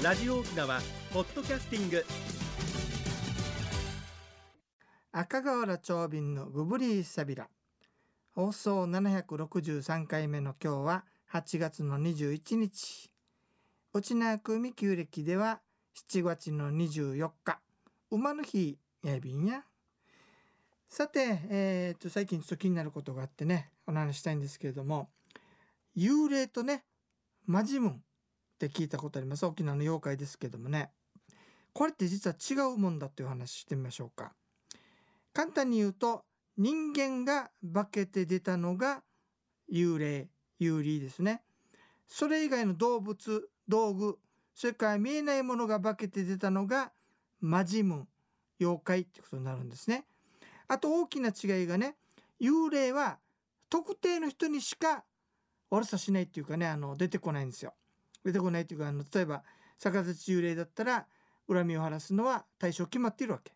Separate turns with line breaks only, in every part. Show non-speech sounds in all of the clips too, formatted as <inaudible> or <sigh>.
ラジオ沖縄ポッドキャスティング。
赤瓦長瓶のグブリーサビラ。放送763回目の今日は8月の21日。内縄組旧暦では7月の24日。馬の日やびんや。さて、えー、と最近ちょっと気になることがあってねお話したいんですけれども幽霊とねマジムン。って聞いたことあります。沖縄の妖怪ですけどもね。これって実は違うもんだっていう話してみましょうか。簡単に言うと人間が化けて出たのが幽霊幽霊ですね。それ以外の動物道具それから見えないものが化けて出たのがマジムン妖怪ってことになるんですね。あと大きな違いがね幽霊は特定の人にしか悪さしないっていうかねあの出てこないんですよ。出てこないっていうかあの例えば逆立ち幽霊だったら恨みを晴らすのは対象決まっているわけ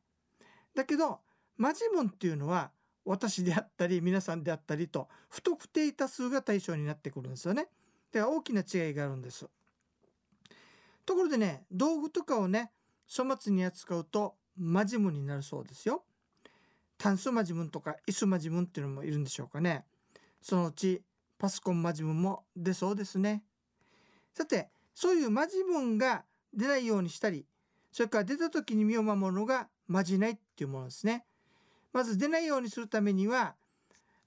だけどマジムンっていうのは私であったり皆さんであったりと不特定多数が対象になってくるんですよね。では大きな違いがあるんです。ところでね道具とかをね粗末に扱うとマジムンになるそうですよ。タンスマジムンとかイスマジムンっていうのもいるんでしょうかね。そのうちパソコンマジムンも出そうですね。さてそういうマジムンが出ないようにしたりそれから出た時に身を守るのがまじないっていうものですね。まず出ないようにするためには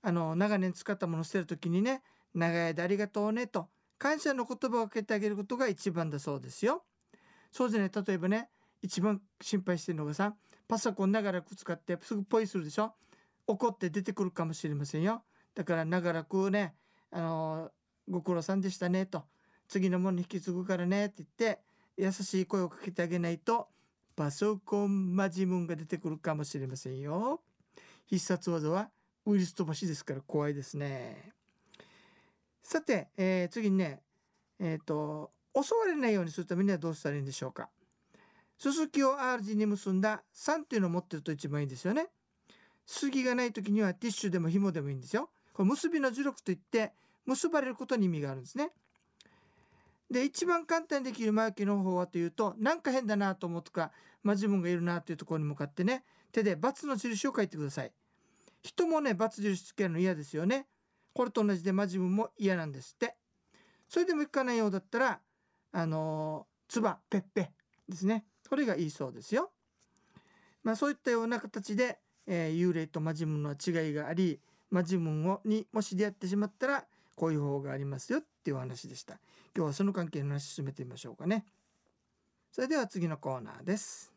あの長年使ったものを捨てる時にね長い間ありがとうねと感謝の言葉をかけてあげることが一番だそうですよ。そうじゃない例えばね一番心配してるのがさパソコン長らく使ってすぐポイするでしょ怒って出てくるかもしれませんよ。だから長らくねあのご苦労さんでしたねと次のものに引き継ぐからねって言って優しい声をかけてあげないとパソコンマジムンが出てくるかもしれませんよ。必殺技はウイルス飛ばしですから怖いですね。さて、えー、次にね、えっ、ー、と、襲われないようにするためにはどうしたらいいんでしょうか。ススキを R 字に結んだ3っていうのを持ってると一番いいんですよね。杉がない時にはティッシュでも紐でもいいんですよ。これ結びの呪力といって結ばれることに意味があるんですね。で一番簡単にできる前置きの方はというとなんか変だなと思うとか、まあ、自分がいるなというところに向かってね手で×の印を書いてください。人もね×印つけるの嫌ですよね。これと同じで、まあ、自分も嫌なんですって。それでもいかないようだったらあのつばぺっぺですね。これがいいそうですよ。まあそういったような形で、えー、幽霊とマジムンの違いがありマジムンをにもし出会ってしまったらこういう方法がありますよっていう話でした。今日はその関係の話進めてみましょうかね。それでは次のコーナーです。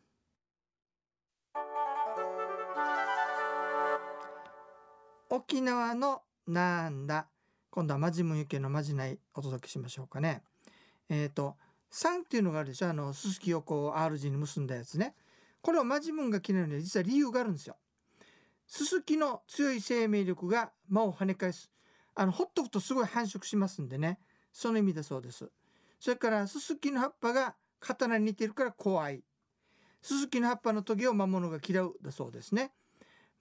沖縄のなんだ。今度はマジムユケのまじないお届けしましょうかね。えっ、ー、と3っていうのがあるでしょ。あのすすきをこう R 字に結んだやつね。これをマジムンが嫌いなのに実は理由があるんですよ。すすきの強い生命力が魔を跳ね返すあのほっとくとすごい繁殖しますんでね。その意味だそうです。それからススキの葉っぱが刀に似てるから怖い。ススキの葉っぱのトゲを魔物が嫌うだそうですね。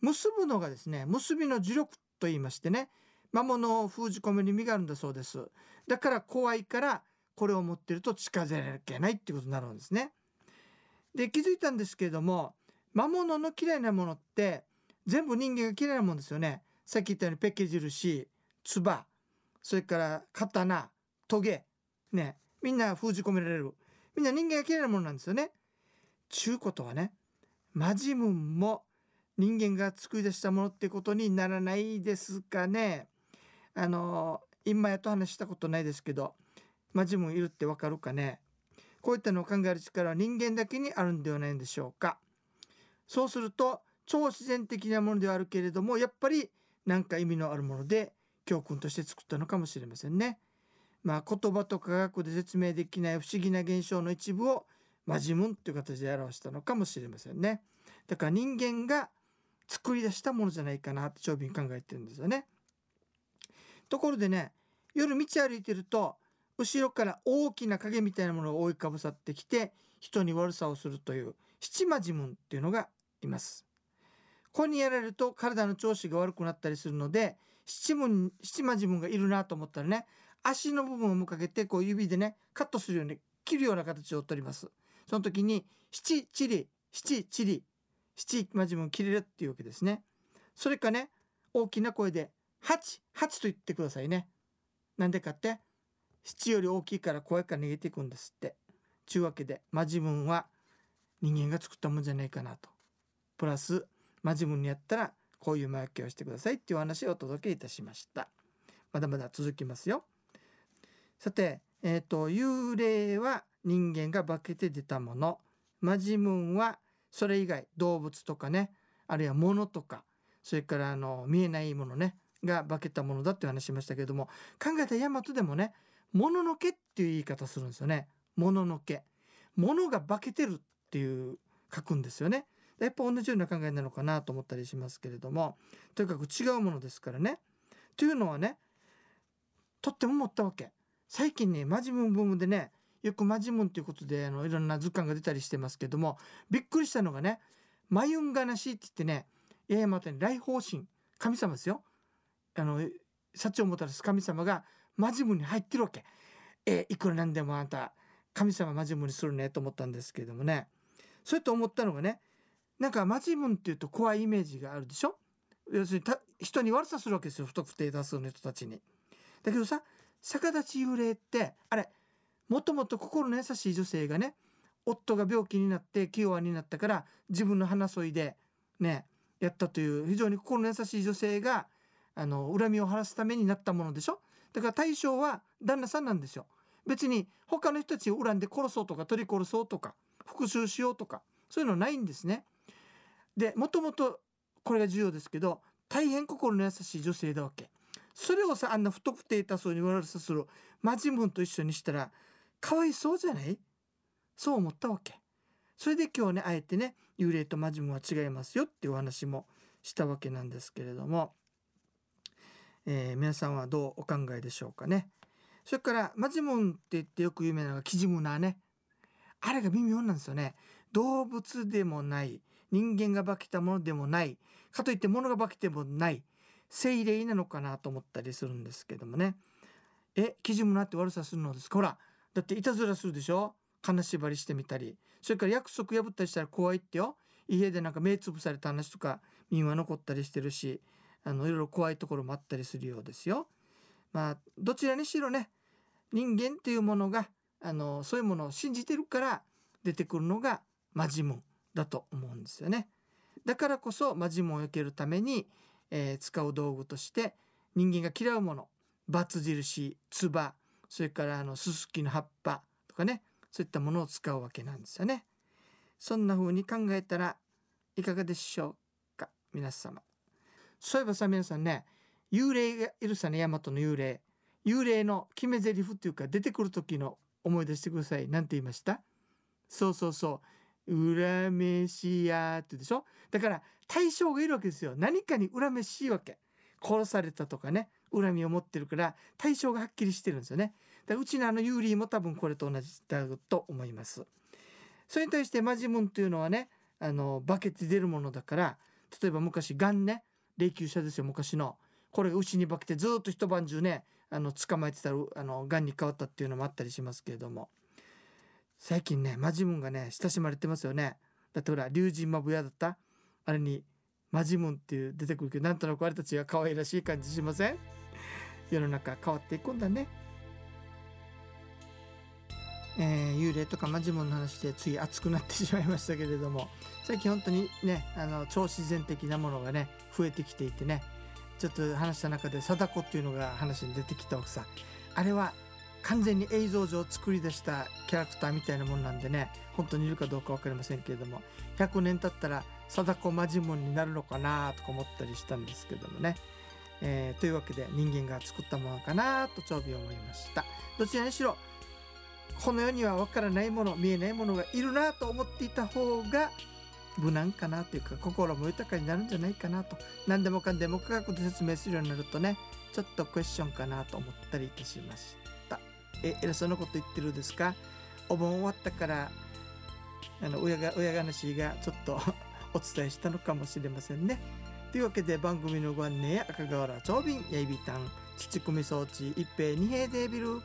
結ぶのがですね結びの呪力と言いましてね。魔物を封じ込める意味があるんだそうです。だから怖いからこれを持ってると近づけなきゃいけないっていうことになるんですね。で気づいたんですけれども魔物の嫌いなものって全部人間が嫌いなもんですよね。さっき言ったようにペケ印唾それから刀トゲねみんな封じ込められるみんな人間が嫌いなものなんですよね。ちゅうことはねマジムンも人間が作り出したものってことにならないですかね。あの今やと話したことないですけどマジムンいるってわかるかねこういったのを考える力は人間だけにあるんではないんでしょうか。そうすると超自然的なものではあるけれどもやっぱり何か意味のあるもので教訓として作ったのかもしれませんね。まあ、言葉と科学で説明できない不思議な現象の一部をマジムンという形で表したのかもしれませんね。だから人間が作り出したものじゃないかなって長瓶考えてるんですよね。ところでね夜道歩いてると後ろから大きな影みたいなものが覆いかぶさってきて人に悪さをするという七魔ジムンっていうのがいます。これにやられると体の調子が悪くなったりするので七七魔自分がいるなと思ったらね足の部分を向かけてこう指でねカットするように切るような形をとります。その時に七チリ七チリ七マジムン切れるっていうわけですね。それかね大きな声で八八と言ってくださいね。なんでかって七より大きいから声から逃げていくんですって。ちゅうわけでマジムンは人間が作ったもんじゃないかなと。プラスマジムンにやったらこういう魔除けをしてくださいっていう話をお届けいたしましたまだまだ続きますよさてえっ、ー、と幽霊は人間が化けて出たものマジムンはそれ以外動物とかねあるいは物とかそれからあの見えないものねが化けたものだって話しましたけれども考えた大和でもね「もののけ」っていう言い方するんですよね。もののけ。ものが化けてるっていう書くんですよね。やっぱ同じような考えなのかなと思ったりしますけれどもとにかく違うものですからね。というのはねとっても思ったわけ。最近ねマジムンブームでねよくマジムンということであのいろんな図鑑が出たりしてますけどもびっくりしたのがね「マユンガナシ」って言ってね八重山に来訪神神様ですよ。あの幸をもたらす神様がマジムンに入ってるわけ。えいくらなんでもあんた神様マジムンにするねと思ったんですけれどもねそれと思ったのがねなんかマジムンっていうと怖いイメージがあるでしょ？要するに人に悪さするわけですよ不特定多数の人たちに。だけどさ逆立ち幽霊ってあれもともと心の優しい女性がね夫が病気になって気弱になったから自分の花添いでねやったという非常に心の優しい女性があの恨みを晴らすためになったものでしょ？だから対象は旦那さんなんですよ。別に他の人たちを恨んで殺そうとか取り殺そうとか復讐しようとかそういうのないんですね。でもともとこれが重要ですけど大変心の優しい女性だわけ。それをさあんな不特定多数に悪さするマジムンと一緒にしたらかわいそうじゃない？そう思ったわけ。それで今日ねあえてね幽霊とマジムンは違いますよっていうお話もしたわけなんですけれども、えー、皆さんはどうお考えでしょうかね。それからマジムンって言ってよく有名なのがキジムナーね。あれが微妙なんですよね。動物でもない。人間が化けたものでもない。かといって物が化けてもない。精霊なのかなと思ったりするんですけどもね。えキジムナって悪さするのですか？ほらだっていたずらするでしょ？金縛りしてみたり。それから約束破ったりしたら怖いってよ。家でなんか目つぶされた話とか民話残ったりしてるしあのいろいろ怖いところもあったりするようですよ。まあどちらにしろね人間っていうものがあのそういうものを信じてるから出てくるのがマジモン。だと思うんですよね。だからこそマジモンを避けるためにえー、使う道具として人間が嫌うものバツ印つばそれからあのススキの葉っぱとかねそういったものを使うわけなんですよね。そんな風に考えたらいかがでしょうか皆様。そういえばさ皆さんね幽霊がいるさね大和の幽霊幽霊の決め台詞っていうか出てくる時の思い出してください。何て言いました？そうそうそう。恨めしやってでしょ？だから対象がいるわけですよ。何かに恨めしいわけ。殺されたとかね。恨みを持ってるから対象がはっきりしてるんですよね。だうちのあのユーリーも多分これと同じだと思います。それに対してマジムンというのはねあの化けて出るものだから例えば昔ガンね。霊柩車ですよ昔の。これが牛に化けてずっと一晩中ねあの捕まえてたらあのガンに変わったっていうのもあったりしますけれども。最近ねマジムンがね親しまれてますよね。だってほら龍神マブヤだった？あれにマジムンっていう出てくるけどなんとなくあれたちが可愛らしい感じしません？世の中変わっていくんだね。えー、幽霊とかマジモンの話でつい熱くなってしまいましたけれども。最近本当にねあの超自然的なものがね増えてきていてね。ちょっと話した中で貞子っていうのが話に出てきたわけさあれは完全に映像上作り出したキャラクターみたいなもんなんでね本当にいるかどうか分かりませんけれども100年経ったら貞子マジモンになるのかなとか思ったりしたんですけどもね、えー、というわけで人間が作ったものかなと長尾思いました。どちらにしろこの世には分からないもの見えないものがいるなと思っていた方が無難かなというか心も豊かになるんじゃないかなと。何でもかんでも科学で説明するようになるとねちょっとクエスチョンかなと思ったりいたしました。え偉そうなこと言ってるですか？お盆終わったからあの親が親話がちょっと <laughs> お伝えしたのかもしれませんね。というわけで番組のご案内や赤瓦長瓶やいびたん土組装置一平二平デービル